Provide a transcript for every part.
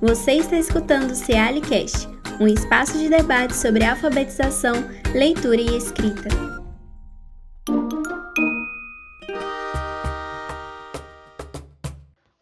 Você está escutando o Cealicast, um espaço de debate sobre alfabetização, leitura e escrita.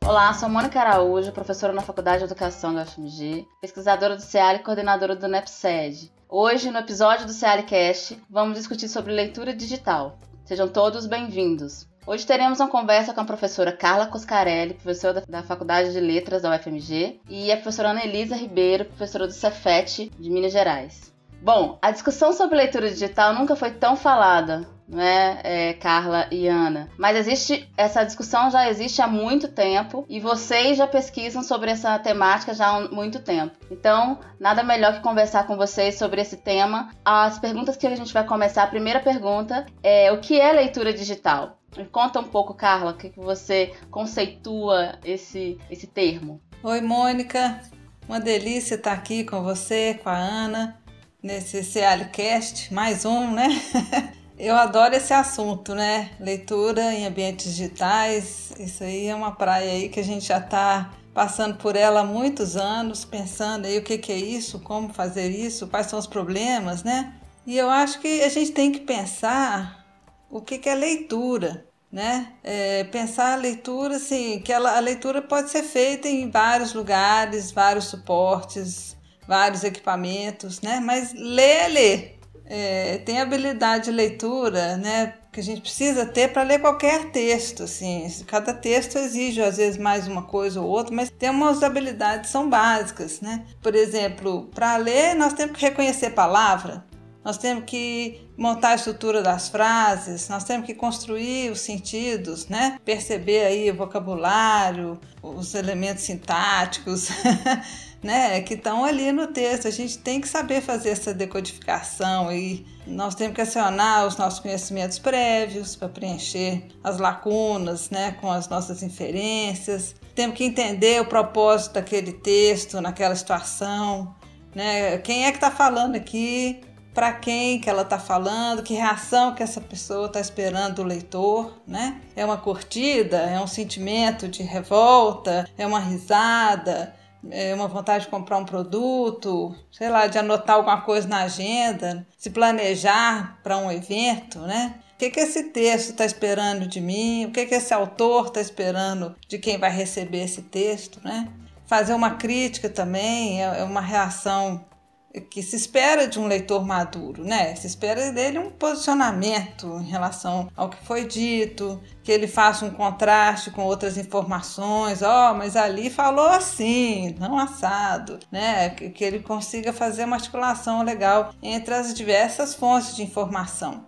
Olá, sou Mônica Araújo, professora na Faculdade de Educação da UFMG, pesquisadora do CEAL e coordenadora do NEPSED. Hoje, no episódio do CEALcast, vamos discutir sobre leitura digital. Sejam todos bem-vindos. Hoje teremos uma conversa com a professora Carla Coscarelli, professora da Faculdade de Letras da UFMG, e a professora Ana Elisa Ribeiro, professora do Cefet de Minas Gerais. Bom, a discussão sobre leitura digital nunca foi tão falada, não é, é, Carla e Ana? Mas existe essa discussão já existe há muito tempo e vocês já pesquisam sobre essa temática já há muito tempo. Então, nada melhor que conversar com vocês sobre esse tema. As perguntas que a gente vai começar, a primeira pergunta é o que é leitura digital? Me conta um pouco, Carla, o que, que você conceitua esse, esse termo. Oi, Mônica. Uma delícia estar aqui com você, com a Ana, nesse Cealicast, mais um, né? Eu adoro esse assunto, né? Leitura em ambientes digitais. Isso aí é uma praia aí que a gente já está passando por ela há muitos anos, pensando aí o que, que é isso, como fazer isso, quais são os problemas, né? E eu acho que a gente tem que pensar o que, que é leitura né? É, pensar a leitura, assim, que ela, a leitura pode ser feita em vários lugares, vários suportes, vários equipamentos, né? Mas ler é ler. É, tem habilidade de leitura, né? Que a gente precisa ter para ler qualquer texto, assim. Cada texto exige às vezes mais uma coisa ou outra, mas tem umas habilidades são básicas, né? Por exemplo, para ler nós temos que reconhecer palavra, nós temos que montar a estrutura das frases, nós temos que construir os sentidos, né? Perceber aí o vocabulário, os elementos sintáticos, né? Que estão ali no texto. A gente tem que saber fazer essa decodificação e nós temos que acionar os nossos conhecimentos prévios para preencher as lacunas, né? Com as nossas inferências. Temos que entender o propósito daquele texto naquela situação, né? Quem é que está falando aqui? Para quem que ela está falando, que reação que essa pessoa está esperando do leitor, né? É uma curtida, é um sentimento de revolta, é uma risada, é uma vontade de comprar um produto, sei lá, de anotar alguma coisa na agenda, se planejar para um evento, né? O que, que esse texto está esperando de mim? O que, que esse autor está esperando de quem vai receber esse texto, né? Fazer uma crítica também é, é uma reação que se espera de um leitor maduro, né? Se espera dele um posicionamento em relação ao que foi dito, que ele faça um contraste com outras informações. Ó, oh, mas ali falou assim, não assado, né? Que ele consiga fazer uma articulação legal entre as diversas fontes de informação.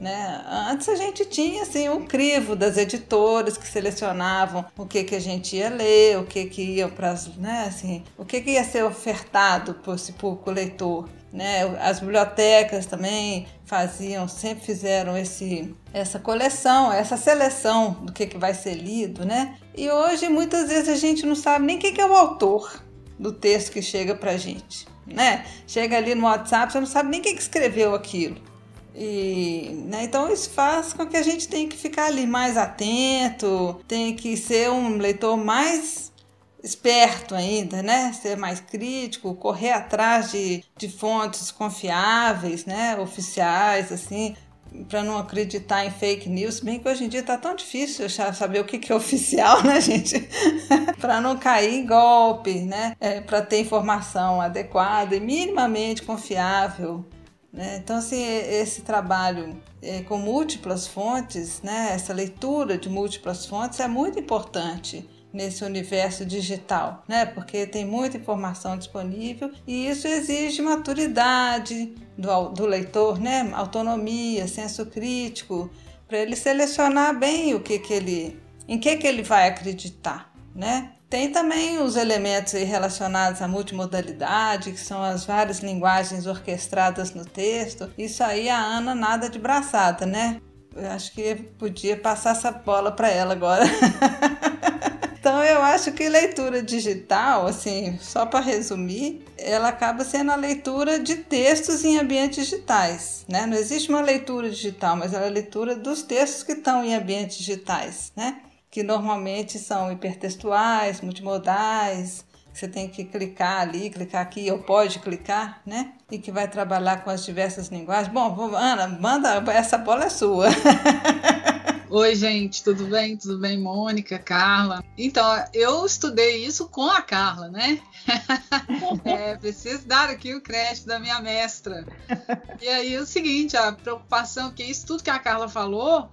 Né? Antes a gente tinha assim um crivo das editoras que selecionavam o que, que a gente ia ler, o que, que ia para né, assim, o que, que ia ser ofertado esse público leitor. Né? As bibliotecas também faziam, sempre fizeram esse, essa coleção, essa seleção do que, que vai ser lido, né? E hoje muitas vezes a gente não sabe nem quem que é o autor do texto que chega para gente, né? Chega ali no WhatsApp, você não sabe nem quem que escreveu aquilo. E, né, então isso faz com que a gente tenha que ficar ali mais atento, tem que ser um leitor mais esperto ainda, né? Ser mais crítico, correr atrás de, de fontes confiáveis, né? Oficiais, assim, para não acreditar em fake news, bem que hoje em dia tá tão difícil saber o que, que é oficial, né, gente? para não cair em golpe, né? É, para ter informação adequada e minimamente confiável? Então, assim, esse trabalho é, com múltiplas fontes, né? essa leitura de múltiplas fontes é muito importante nesse universo digital, né? Porque tem muita informação disponível e isso exige maturidade do, do leitor, né? Autonomia, senso crítico, para ele selecionar bem o que, que ele, em que, que ele vai acreditar, né? Tem também os elementos relacionados à multimodalidade, que são as várias linguagens orquestradas no texto. Isso aí a Ana nada de braçada, né? Eu acho que podia passar essa bola para ela agora. então eu acho que leitura digital, assim, só para resumir, ela acaba sendo a leitura de textos em ambientes digitais, né? Não existe uma leitura digital, mas ela é a leitura dos textos que estão em ambientes digitais, né? Que normalmente são hipertextuais, multimodais, Você tem que clicar ali, clicar aqui, ou pode clicar, né? E que vai trabalhar com as diversas linguagens. Bom, Ana, manda, essa bola é sua. Oi, gente, tudo bem? Tudo bem, Mônica, Carla? Então, eu estudei isso com a Carla, né? é, preciso dar aqui o crédito da minha mestra. E aí, é o seguinte, a preocupação, que isso tudo que a Carla falou,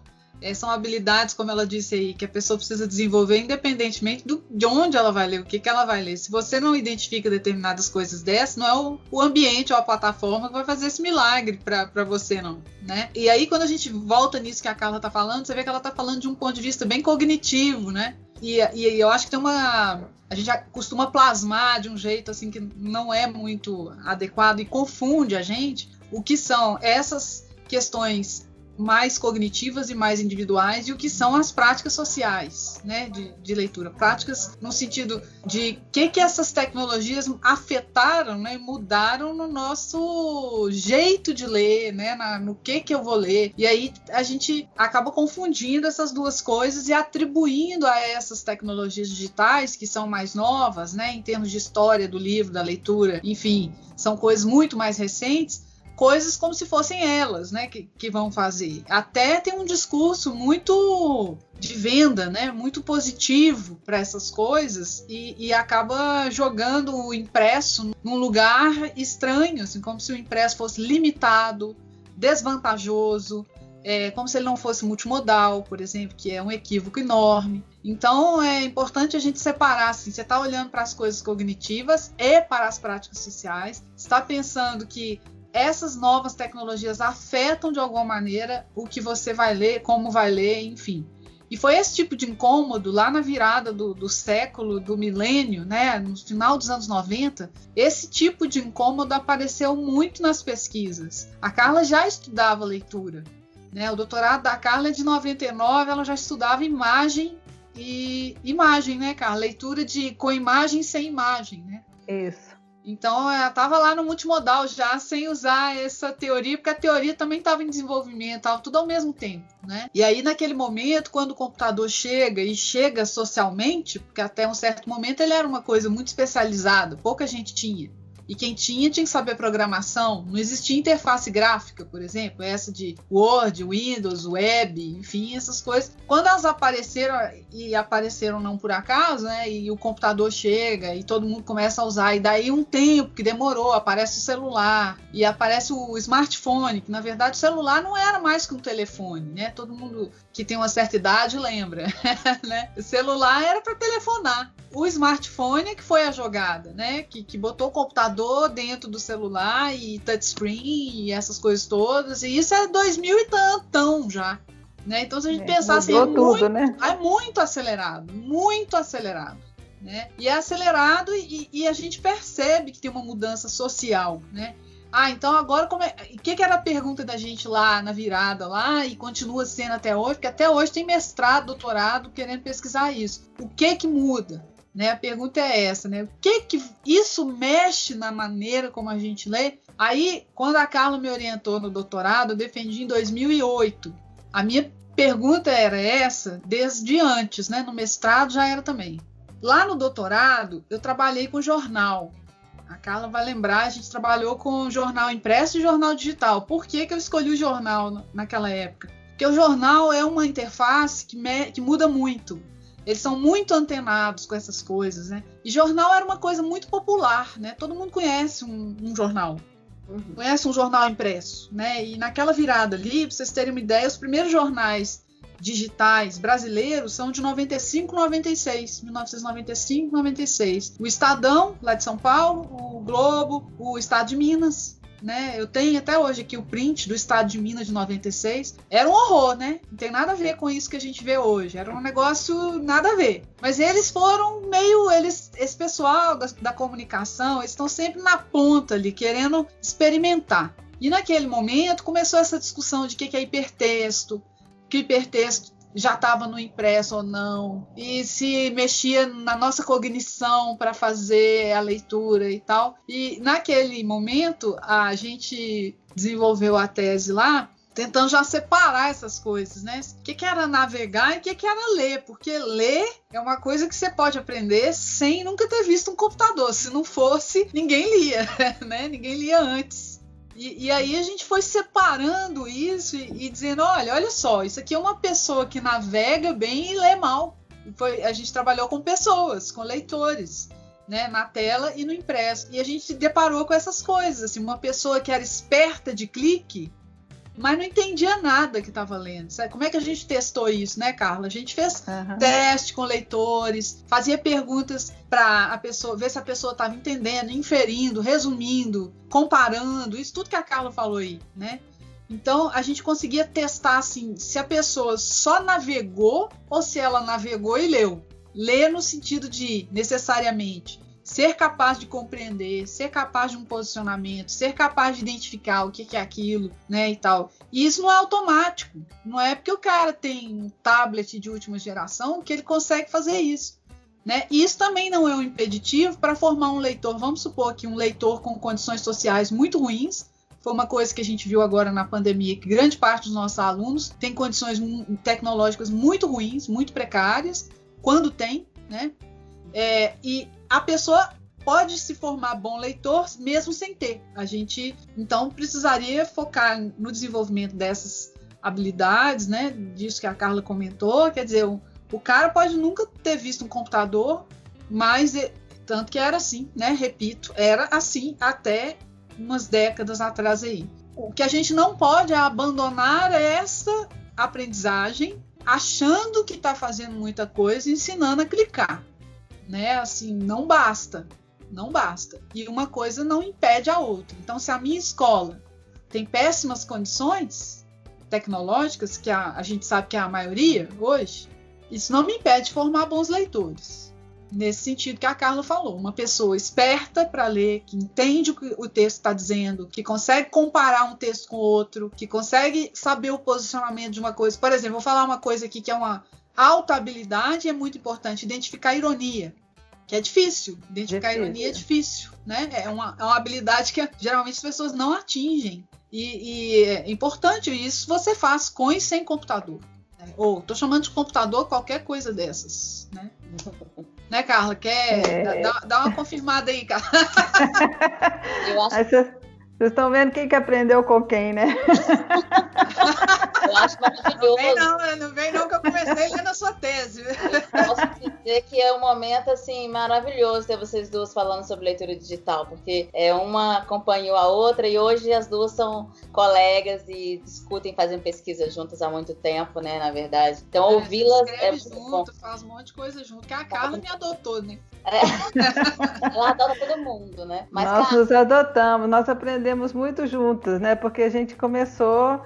são habilidades, como ela disse aí, que a pessoa precisa desenvolver independentemente do, de onde ela vai ler, o que, que ela vai ler. Se você não identifica determinadas coisas dessas, não é o, o ambiente ou a plataforma que vai fazer esse milagre para você, não. Né? E aí, quando a gente volta nisso que a Carla está falando, você vê que ela está falando de um ponto de vista bem cognitivo, né? E, e, eu acho que tem uma. A gente costuma plasmar de um jeito assim que não é muito adequado e confunde a gente o que são essas questões mais cognitivas e mais individuais e o que são as práticas sociais né, de, de leitura. Práticas no sentido de que, que essas tecnologias afetaram, né, mudaram no nosso jeito de ler, né, na, no que, que eu vou ler. E aí a gente acaba confundindo essas duas coisas e atribuindo a essas tecnologias digitais, que são mais novas, né, em termos de história do livro, da leitura, enfim, são coisas muito mais recentes coisas como se fossem elas, né, que, que vão fazer. Até tem um discurso muito de venda, né, muito positivo para essas coisas e, e, acaba jogando o impresso num lugar estranho, assim, como se o impresso fosse limitado, desvantajoso, é, como se ele não fosse multimodal, por exemplo, que é um equívoco enorme. Então é importante a gente separar assim, você está olhando para as coisas cognitivas e para as práticas sociais, está pensando que essas novas tecnologias afetam de alguma maneira o que você vai ler, como vai ler, enfim. E foi esse tipo de incômodo lá na virada do, do, século, do milênio, né, no final dos anos 90, esse tipo de incômodo apareceu muito nas pesquisas. A Carla já estudava leitura. Né? O doutorado da Carla é de 99, ela já estudava imagem e imagem, né, Carla? Leitura de com imagem sem imagem, né? Isso. Então ela estava lá no multimodal já sem usar essa teoria, porque a teoria também estava em desenvolvimento, estava tudo ao mesmo tempo, né? E aí naquele momento, quando o computador chega e chega socialmente, porque até um certo momento ele era uma coisa muito especializada, pouca gente tinha. E quem tinha tinha que saber programação. Não existia interface gráfica, por exemplo, essa de Word, Windows, Web, enfim, essas coisas. Quando elas apareceram e apareceram não por acaso, né? E o computador chega e todo mundo começa a usar, e daí um tempo que demorou, aparece o celular e aparece o smartphone, que na verdade o celular não era mais que um telefone, né? Todo mundo que tem uma certa idade lembra, né? O celular era para telefonar. O smartphone é que foi a jogada, né? Que, que botou o computador dentro do celular e touchscreen e essas coisas todas. E isso é 2000 e tantão já. Né? Então, se a gente é, pensar assim, é tudo, muito, né? é muito acelerado, muito acelerado. Né? E é acelerado e, e, a gente percebe que tem uma mudança social, né? Ah, então agora como é. O que, que, era a pergunta da gente lá na virada lá e continua sendo até hoje? Porque até hoje tem mestrado, doutorado querendo pesquisar isso. O que que muda? Né? A pergunta é essa, né? O que que isso mexe na maneira como a gente lê? Aí, quando a Carla me orientou no doutorado, eu defendi em 2008. A minha pergunta era essa desde antes, né? No mestrado já era também. Lá no doutorado, eu trabalhei com jornal. A Carla vai lembrar, a gente trabalhou com jornal impresso e jornal digital. Por que, que eu escolhi o jornal naquela época? Porque o jornal é uma interface que, me, que muda muito. Eles são muito antenados com essas coisas, né? E jornal era uma coisa muito popular, né? Todo mundo conhece um, um jornal. Uhum. Conhece um jornal impresso, né? E naquela virada ali, para vocês terem uma ideia, os primeiros jornais digitais brasileiros são de 95, 96, 1995, 96. O Estadão, lá de São Paulo, o Globo, o Estado de Minas, né? Eu tenho até hoje aqui o print do Estado de Minas de 96. Era um horror, né? Não tem nada a ver com isso que a gente vê hoje. Era um negócio nada a ver. Mas eles foram meio. eles Esse pessoal da, da comunicação, eles estão sempre na ponta ali, querendo experimentar. E naquele momento começou essa discussão de o que é hipertexto, que o hipertexto já estava no impresso ou não, e se mexia na nossa cognição para fazer a leitura e tal. E naquele momento a gente desenvolveu a tese lá tentando já separar essas coisas, né? O que, que era navegar e o que, que era ler, porque ler é uma coisa que você pode aprender sem nunca ter visto um computador. Se não fosse, ninguém lia, né? Ninguém lia antes. E, e, aí a gente foi separando isso e, e, dizendo, olha, olha só, isso aqui é uma pessoa que navega bem e lê mal. E foi, a gente trabalhou com pessoas, com leitores né, na tela e no impresso. E a gente deparou com essas coisas, assim, uma pessoa que era esperta de clique, mas não entendia nada que estava lendo. Sabe? Como é que a gente testou isso, né, Carla? A gente fez uhum. teste com leitores, fazia perguntas para a pessoa, ver se a pessoa estava entendendo, inferindo, resumindo, comparando, isso tudo que a Carla falou aí, né? Então a gente conseguia testar assim se a pessoa só navegou ou se ela navegou e leu. Ler no sentido de necessariamente ser capaz de compreender, ser capaz de um posicionamento, ser capaz de identificar o que é aquilo, né, e tal. E isso não é automático. Não é porque o cara tem um tablet de última geração que ele consegue fazer isso. Né? E isso também não é um impeditivo para formar um leitor. Vamos supor que um leitor com condições sociais muito ruins, foi uma coisa que a gente viu agora na pandemia, que grande parte dos nossos alunos tem condições tecnológicas muito ruins, muito precárias, quando tem, né? É, e a pessoa pode se formar bom leitor mesmo sem ter. A gente então precisaria focar no desenvolvimento dessas habilidades, né? Disso que a Carla comentou, quer dizer, o, o cara pode nunca ter visto um computador, mas tanto que era assim, né? Repito, era assim até umas décadas atrás aí. O que a gente não pode é abandonar essa aprendizagem achando que está fazendo muita coisa, ensinando a clicar, né? Assim, não basta, não basta. E uma coisa não impede a outra. Então, se a minha escola tem péssimas condições tecnológicas, que a, a gente sabe que é a maioria hoje, isso não me impede de formar bons leitores nesse sentido que a Carla falou, uma pessoa esperta para ler, que entende o que o texto está dizendo, que consegue comparar um texto com outro, que consegue saber o posicionamento de uma coisa. Por exemplo, vou falar uma coisa aqui que é uma alta habilidade é muito importante, identificar ironia. Que é difícil, identificar difícil. ironia é difícil, né? É uma, é uma habilidade que geralmente as pessoas não atingem. E, e é importante isso você faz com e sem computador. Né? Ou tô chamando de computador qualquer coisa dessas, né? Né, Carla? Quer é... dar, dar uma confirmada aí, Carla? Eu acho... Vocês estão vendo quem que aprendeu com quem, né? Eu acho maravilhoso. Não vem não, não vem não que eu comecei lendo a sua tese. posso dizer que é um momento, assim, maravilhoso ter vocês duas falando sobre leitura digital, porque é uma acompanhou a outra e hoje as duas são colegas e discutem, fazem pesquisa juntas há muito tempo, né, na verdade. Então, é, ouvi-las é muito junto, bom. faz um monte de coisa junto, que a Carla me adotou, né? É. Ela adota todo mundo, né? Mas, nós nos adotamos, nós aprendemos muito juntos, né? Porque a gente começou,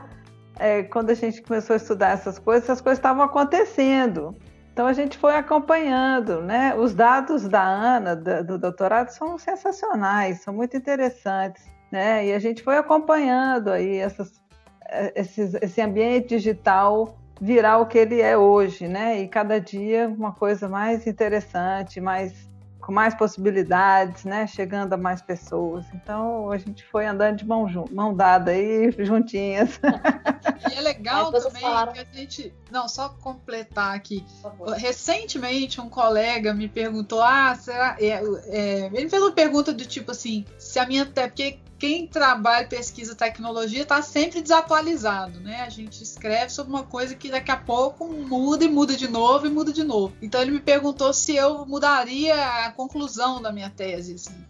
é, quando a gente começou a estudar essas coisas, essas coisas estavam acontecendo. Então a gente foi acompanhando, né? Os dados da Ana, do, do doutorado, são sensacionais, são muito interessantes, né? E a gente foi acompanhando aí essas, é, esses, esse ambiente digital virar o que ele é hoje, né? E cada dia uma coisa mais interessante, mais com mais possibilidades, né? Chegando a mais pessoas. Então a gente foi andando de mão, mão dada aí, juntinhas. E é legal também falaram... que a gente. Não, só completar aqui. Recentemente, um colega me perguntou: ah, será. É, é... Ele fez uma pergunta do tipo assim: se a minha. Porque quem trabalha pesquisa tecnologia está sempre desatualizado, né? A gente escreve sobre uma coisa que daqui a pouco muda e muda de novo e muda de novo. Então ele me perguntou se eu mudaria a conclusão da minha tese, assim,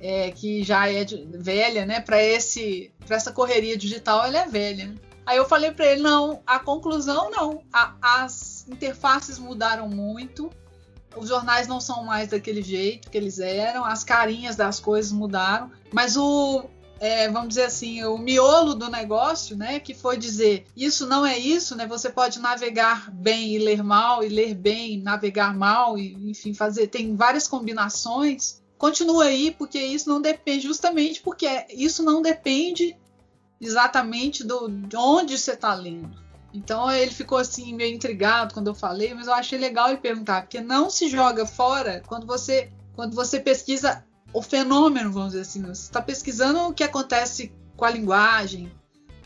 é, que já é de, velha, né? Para esse, para essa correria digital, ela é velha. Aí eu falei para ele não, a conclusão não, a, as interfaces mudaram muito. Os jornais não são mais daquele jeito que eles eram, as carinhas das coisas mudaram, mas o, é, vamos dizer assim, o miolo do negócio, né, que foi dizer isso não é isso, né? Você pode navegar bem e ler mal, e ler bem, navegar mal, e enfim, fazer tem várias combinações. Continua aí, porque isso não depende, justamente porque isso não depende exatamente do, de onde você está lendo. Então ele ficou assim meio intrigado quando eu falei, mas eu achei legal ele perguntar, porque não se joga fora quando você quando você pesquisa o fenômeno, vamos dizer assim, você está pesquisando o que acontece com a linguagem,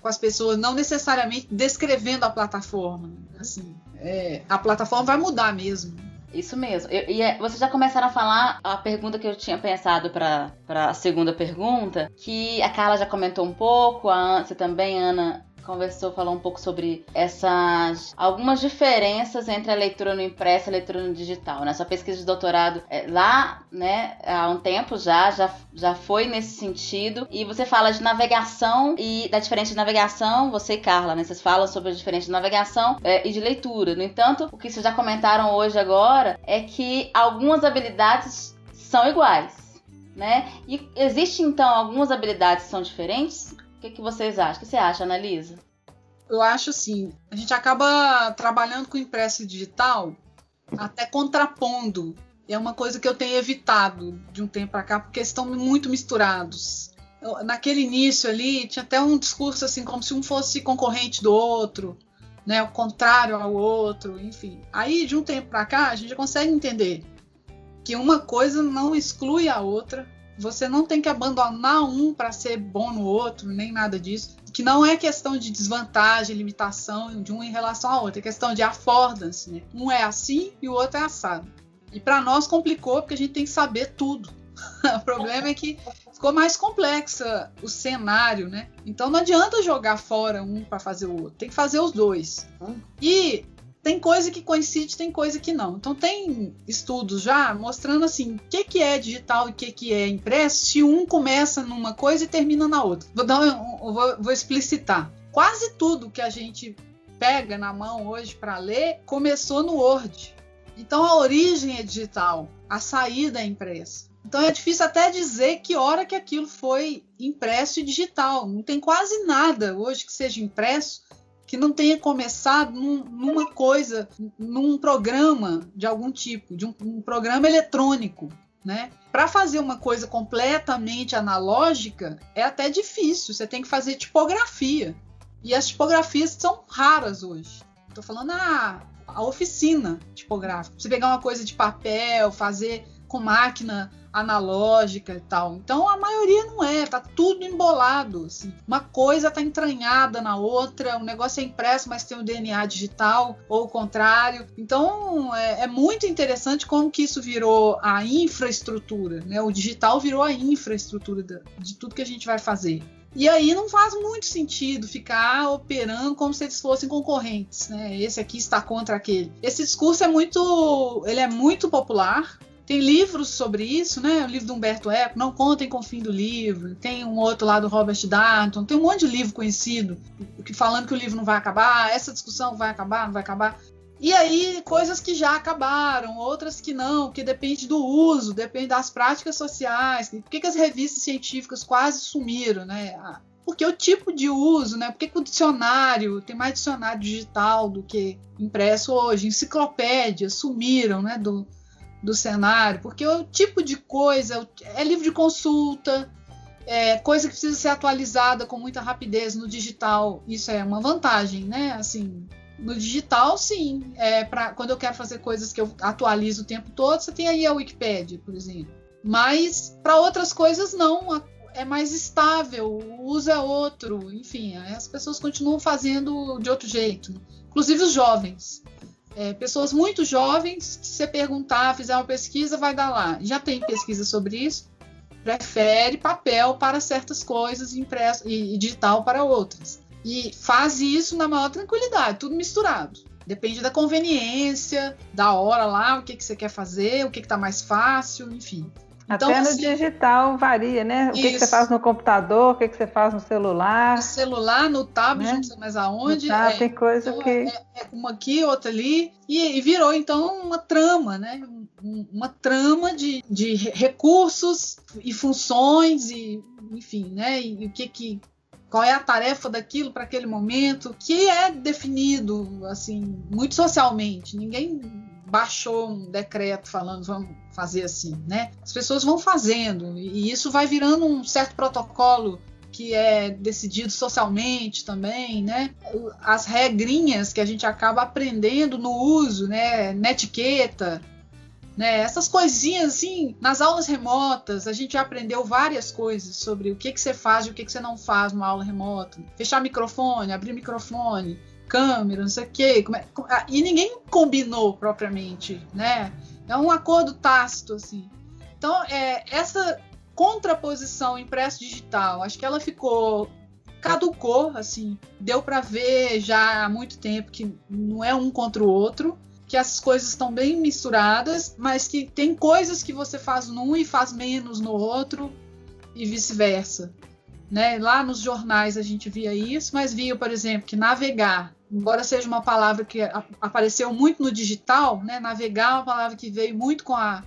com as pessoas, não necessariamente descrevendo a plataforma. Assim, é, a plataforma vai mudar mesmo. Isso mesmo. E é, vocês já começaram a falar a pergunta que eu tinha pensado para a segunda pergunta, que a Carla já comentou um pouco, a você também, Ana, conversou, falou um pouco sobre essas algumas diferenças entre a leitura no impresso e a leitura no digital. Né? Sua pesquisa de doutorado é, lá, né, há um tempo já, já, já foi nesse sentido. E você fala de navegação e da diferença de navegação, você e Carla, né? Vocês falam sobre a diferença de navegação é, e de leitura. No entanto, o que vocês já comentaram hoje agora é que algumas habilidades são iguais. Né? E existem então algumas habilidades que são diferentes? O que, que vocês acham? O que você acha, Analisa? Eu acho assim, a gente acaba trabalhando com impresso digital até contrapondo. É uma coisa que eu tenho evitado de um tempo para cá, porque estão muito misturados. Eu, naquele início ali, tinha até um discurso assim, como se um fosse concorrente do outro, né, o contrário ao outro, enfim. Aí, de um tempo para cá, a gente consegue entender que uma coisa não exclui a outra, você não tem que abandonar um para ser bom no outro, nem nada disso. Que não é questão de desvantagem, limitação de um em relação ao outro, é questão de affordance. Né? Um é assim e o outro é assado. E para nós complicou porque a gente tem que saber tudo. o problema é que ficou mais complexa o cenário, né? Então não adianta jogar fora um para fazer o outro, tem que fazer os dois. E tem coisa que coincide, tem coisa que não. Então tem estudos já mostrando assim, o que, que é digital e o que, que é impresso, se um começa numa coisa e termina na outra. Vou, dar um, vou, vou explicitar. Quase tudo que a gente pega na mão hoje para ler começou no Word. Então a origem é digital, a saída é impressa. Então é difícil até dizer que hora que aquilo foi impresso e digital. Não tem quase nada hoje que seja impresso que não tenha começado num, numa coisa, num programa de algum tipo, de um, um programa eletrônico. Né? Para fazer uma coisa completamente analógica é até difícil. Você tem que fazer tipografia. E as tipografias são raras hoje. Estou falando a, a oficina tipográfica. Você pegar uma coisa de papel, fazer com máquina analógica e tal. Então a maioria não é, tá tudo embolado. Assim. Uma coisa tá entranhada na outra, o negócio é impresso, mas tem o DNA digital, ou o contrário. Então é, é muito interessante como que isso virou a infraestrutura, né? O digital virou a infraestrutura de, de tudo que a gente vai fazer. E aí não faz muito sentido ficar operando como se eles fossem concorrentes, né? Esse aqui está contra aquele. Esse discurso é muito, ele é muito popular, tem livros sobre isso, né? O livro do Humberto Eco, Não Contem com o Fim do Livro. Tem um outro lá do Robert Darnton. Tem um monte de livro conhecido que falando que o livro não vai acabar, essa discussão vai acabar, não vai acabar. E aí, coisas que já acabaram, outras que não, que depende do uso, depende das práticas sociais. Por que, que as revistas científicas quase sumiram, né? Porque o tipo de uso, né? Por que, que o dicionário, tem mais dicionário digital do que impresso hoje? Enciclopédias sumiram, né? Do, do cenário, porque o tipo de coisa é livro de consulta, é coisa que precisa ser atualizada com muita rapidez no digital. Isso é uma vantagem, né? Assim, no digital, sim. É quando eu quero fazer coisas que eu atualizo o tempo todo, você tem aí a Wikipedia, por exemplo. Mas para outras coisas não, é mais estável, o uso é outro, enfim, as pessoas continuam fazendo de outro jeito, inclusive os jovens. É, pessoas muito jovens, se você perguntar, fizer uma pesquisa, vai dar lá. Já tem pesquisa sobre isso. Prefere papel para certas coisas impresso, e, e digital para outras. E faz isso na maior tranquilidade, tudo misturado. Depende da conveniência, da hora lá, o que, que você quer fazer, o que está mais fácil, enfim. Então, Até no assim, digital varia, né? O que, que, você faz no computador, o que, que você faz no celular. No celular, no tablet, né? não sei mais aonde. Tá, é, tem coisa então, que. É, é, uma aqui, outra ali. E, e, virou, então, uma trama, né? Uma trama de, de recursos e funções, e, enfim, né? E, e o que que. Qual é a tarefa daquilo para aquele momento, que é definido, assim, muito socialmente. Ninguém baixou um decreto falando vamos fazer assim, né? As pessoas vão fazendo e isso vai virando um certo protocolo que é decidido socialmente também, né? As regrinhas que a gente acaba aprendendo no uso, né? Na etiqueta, Né? Essas coisinhas assim, nas aulas remotas, a gente aprendeu várias coisas sobre o que, que você faz e o que, que você não faz numa aula remota. Fechar microfone, abrir microfone, câmera, não sei o quê. É, e ninguém combinou propriamente, né? É um acordo tácito, assim. Então, é, essa contraposição impresso digital, acho que ela ficou caducou, assim, deu para ver já há muito tempo que não é um contra o outro, que essas coisas estão bem misturadas, mas que tem coisas que você faz num e faz menos no outro e vice-versa. Né? Lá nos jornais a gente via isso, mas via, por exemplo, que navegar, embora seja uma palavra que apareceu muito no digital, né? navegar é uma palavra que veio muito com a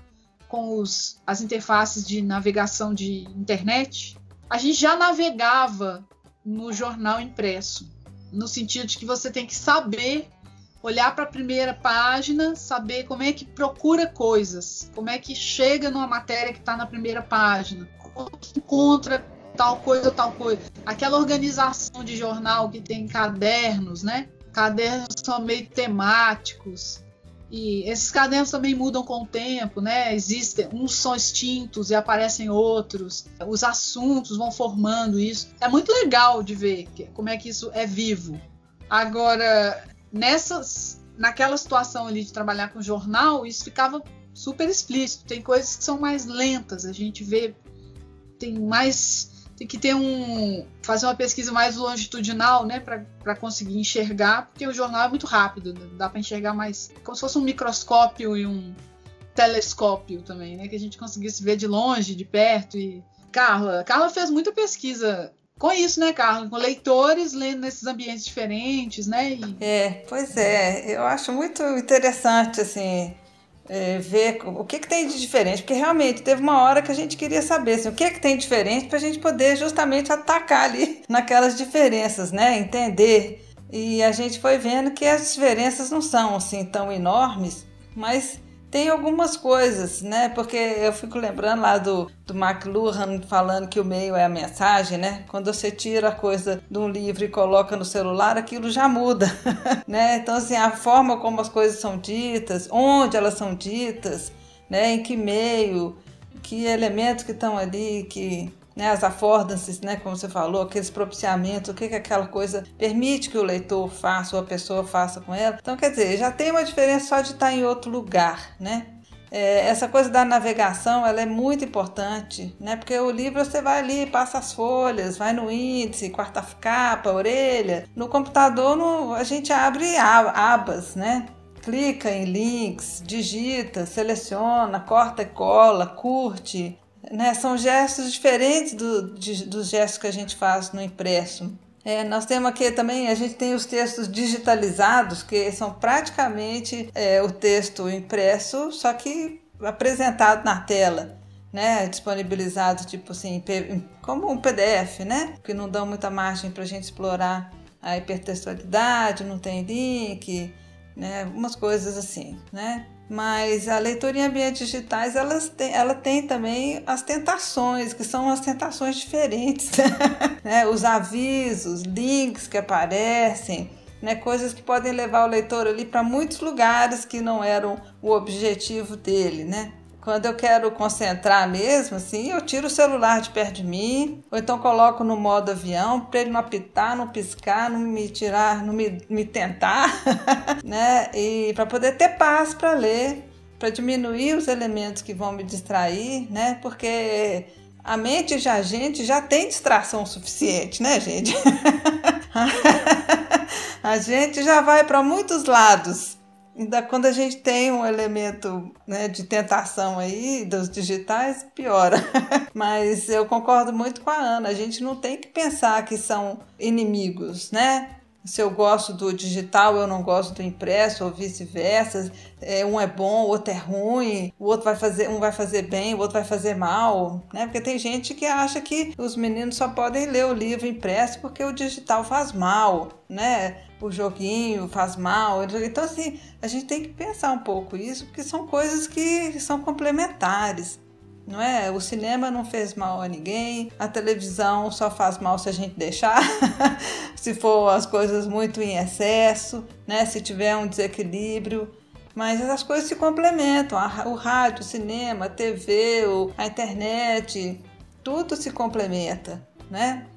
com os, as interfaces de navegação de internet, a gente já navegava no jornal impresso, no sentido de que você tem que saber olhar para a primeira página, saber como é que procura coisas, como é que chega numa matéria que está na primeira página, como encontra tal coisa, tal coisa. Aquela organização de jornal que tem cadernos, né? Cadernos são meio temáticos. E esses cadernos também mudam com o tempo, né? Existem, uns são extintos e aparecem outros. Os assuntos vão formando isso. É muito legal de ver como é que isso é vivo. Agora, nessas, naquela situação ali de trabalhar com jornal, isso ficava super explícito. Tem coisas que são mais lentas, a gente vê tem mais tem que ter um fazer uma pesquisa mais longitudinal, né, para conseguir enxergar, porque o jornal é muito rápido, né? dá para enxergar mais como se fosse um microscópio e um telescópio também, né, que a gente conseguisse ver de longe, de perto e Carla, Carla fez muita pesquisa com isso, né, Carla? Com leitores lendo nesses ambientes diferentes, né? E... É, pois é. Eu acho muito interessante, assim, é, ver o que, que tem de diferente, porque realmente teve uma hora que a gente queria saber assim, o que, que tem de diferente para a gente poder justamente atacar ali naquelas diferenças, né? Entender. E a gente foi vendo que as diferenças não são assim tão enormes, mas tem algumas coisas, né? Porque eu fico lembrando lá do, do McLuhan falando que o meio é a mensagem, né? Quando você tira a coisa de um livro e coloca no celular, aquilo já muda, né? Então, assim, a forma como as coisas são ditas, onde elas são ditas, né? Em que meio, que elementos que estão ali, que né, as affordances, né, como você falou, aqueles propiciamentos, o que, que aquela coisa permite que o leitor faça ou a pessoa faça com ela. Então, quer dizer, já tem uma diferença só de estar em outro lugar, né? É, essa coisa da navegação ela é muito importante, né? Porque o livro você vai ali, passa as folhas, vai no índice, quarta capa, orelha. No computador no, a gente abre abas, né? Clica em links, digita, seleciona, corta e cola, curte, né? São gestos diferentes do, de, dos gestos que a gente faz no impresso. É, nós temos aqui também, a gente tem os textos digitalizados, que são praticamente é, o texto impresso, só que apresentado na tela, né? Disponibilizado, tipo assim, como um PDF, né? Que não dão muita margem para a gente explorar a hipertextualidade, não tem link, né? Umas coisas assim, né? Mas a leitura em ambientes digitais elas tem, ela tem também as tentações, que são as tentações diferentes. né? Os avisos, links que aparecem, né? coisas que podem levar o leitor ali para muitos lugares que não eram o objetivo dele. Né? Quando eu quero concentrar mesmo, assim, eu tiro o celular de perto de mim, ou então coloco no modo avião para ele não apitar, não piscar, não me tirar, não me, me tentar, né? E para poder ter paz para ler, para diminuir os elementos que vão me distrair, né? Porque a mente já a gente já tem distração suficiente, né, gente? a gente já vai para muitos lados Ainda quando a gente tem um elemento né, de tentação aí dos digitais, piora. Mas eu concordo muito com a Ana. A gente não tem que pensar que são inimigos, né? Se eu gosto do digital, eu não gosto do impresso, ou vice-versa. É, um é bom, o outro é ruim, o outro vai fazer, um vai fazer bem, o outro vai fazer mal, né? Porque tem gente que acha que os meninos só podem ler o livro impresso porque o digital faz mal, né? O joguinho faz mal. Então, assim, a gente tem que pensar um pouco isso, porque são coisas que são complementares. Não é? O cinema não fez mal a ninguém, a televisão só faz mal se a gente deixar, se for as coisas muito em excesso, né? se tiver um desequilíbrio. Mas essas coisas se complementam. O rádio, o cinema, a TV, a internet, tudo se complementa, né?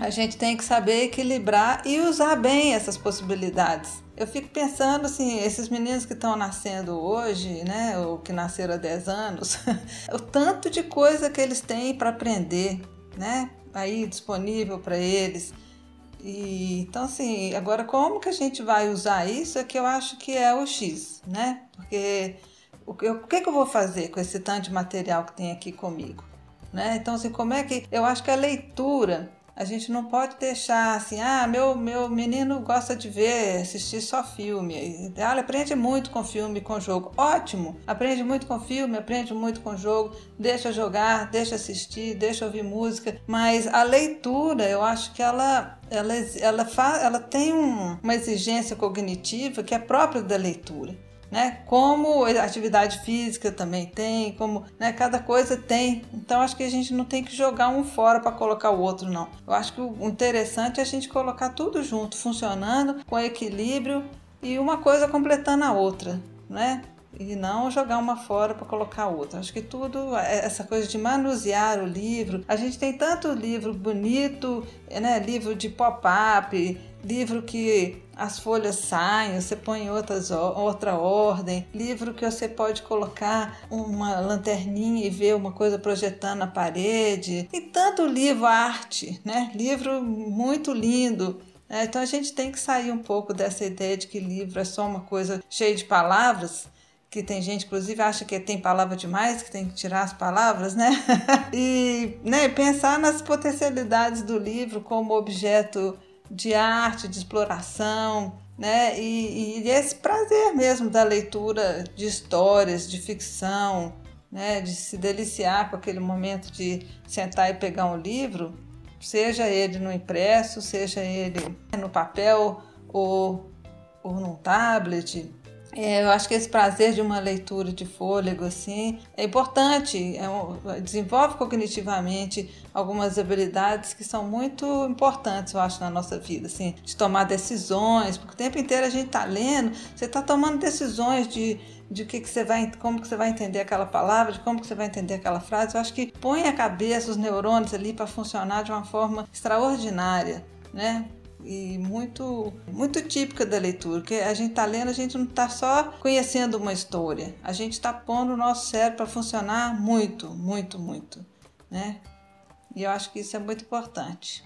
A gente tem que saber equilibrar e usar bem essas possibilidades. Eu fico pensando assim, esses meninos que estão nascendo hoje, né, ou que nasceram há 10 anos, o tanto de coisa que eles têm para aprender, né, aí disponível para eles. E, então, assim, agora como que a gente vai usar isso é que eu acho que é o X, né? Porque o que, o que, que eu vou fazer com esse tanto de material que tem aqui comigo? Né? Então, assim, como é que. Eu acho que a leitura a gente não pode deixar assim, ah, meu, meu menino gosta de ver, assistir só filme. Ele aprende muito com filme, com jogo. Ótimo! Aprende muito com filme, aprende muito com jogo. Deixa jogar, deixa assistir, deixa ouvir música. Mas a leitura, eu acho que ela ela, ela, ela, ela tem um, uma exigência cognitiva que é própria da leitura né? Como atividade física também tem, como né, cada coisa tem. Então acho que a gente não tem que jogar um fora para colocar o outro, não. Eu acho que o interessante é a gente colocar tudo junto, funcionando, com equilíbrio e uma coisa completando a outra, né? e não jogar uma fora para colocar outra. Acho que tudo, é, essa coisa de manusear o livro, a gente tem tanto livro bonito, né? livro de pop-up, livro que as folhas saem, você põe outras, outra ordem, livro que você pode colocar uma lanterninha e ver uma coisa projetando na parede, e tanto livro arte, né? livro muito lindo. É, então a gente tem que sair um pouco dessa ideia de que livro é só uma coisa cheia de palavras que tem gente, inclusive, acha que tem palavra demais, que tem que tirar as palavras, né? e né, pensar nas potencialidades do livro como objeto de arte, de exploração, né? E, e esse prazer mesmo da leitura de histórias, de ficção, né? De se deliciar com aquele momento de sentar e pegar um livro, seja ele no impresso, seja ele no papel ou, ou num tablet, é, eu acho que esse prazer de uma leitura de fôlego assim é importante, é um, desenvolve cognitivamente algumas habilidades que são muito importantes, eu acho, na nossa vida, assim, de tomar decisões, porque o tempo inteiro a gente está lendo, você está tomando decisões de, de que, que você vai, como que você vai entender aquela palavra, de como que você vai entender aquela frase. Eu acho que põe a cabeça, os neurônios ali para funcionar de uma forma extraordinária, né? E muito, muito típica da leitura, que a gente está lendo, a gente não está só conhecendo uma história, a gente está pondo o nosso cérebro para funcionar muito, muito, muito, né? E eu acho que isso é muito importante.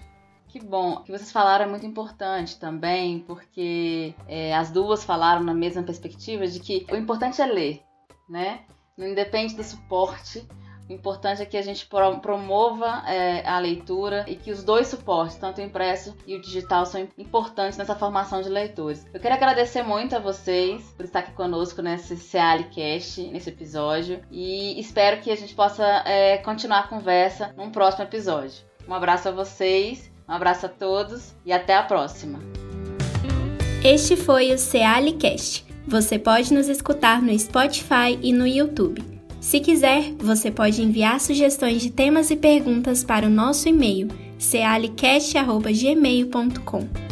Que bom. O que vocês falaram é muito importante também, porque é, as duas falaram na mesma perspectiva de que o importante é ler, né? Não independe do suporte, o importante é que a gente promova é, a leitura e que os dois suportes, tanto o impresso e o digital, são importantes nessa formação de leitores. Eu quero agradecer muito a vocês por estar aqui conosco nesse Cealicast, nesse episódio, e espero que a gente possa é, continuar a conversa num próximo episódio. Um abraço a vocês, um abraço a todos e até a próxima. Este foi o Cealicast. Você pode nos escutar no Spotify e no YouTube. Se quiser, você pode enviar sugestões de temas e perguntas para o nosso e-mail cealicast.gmail.com.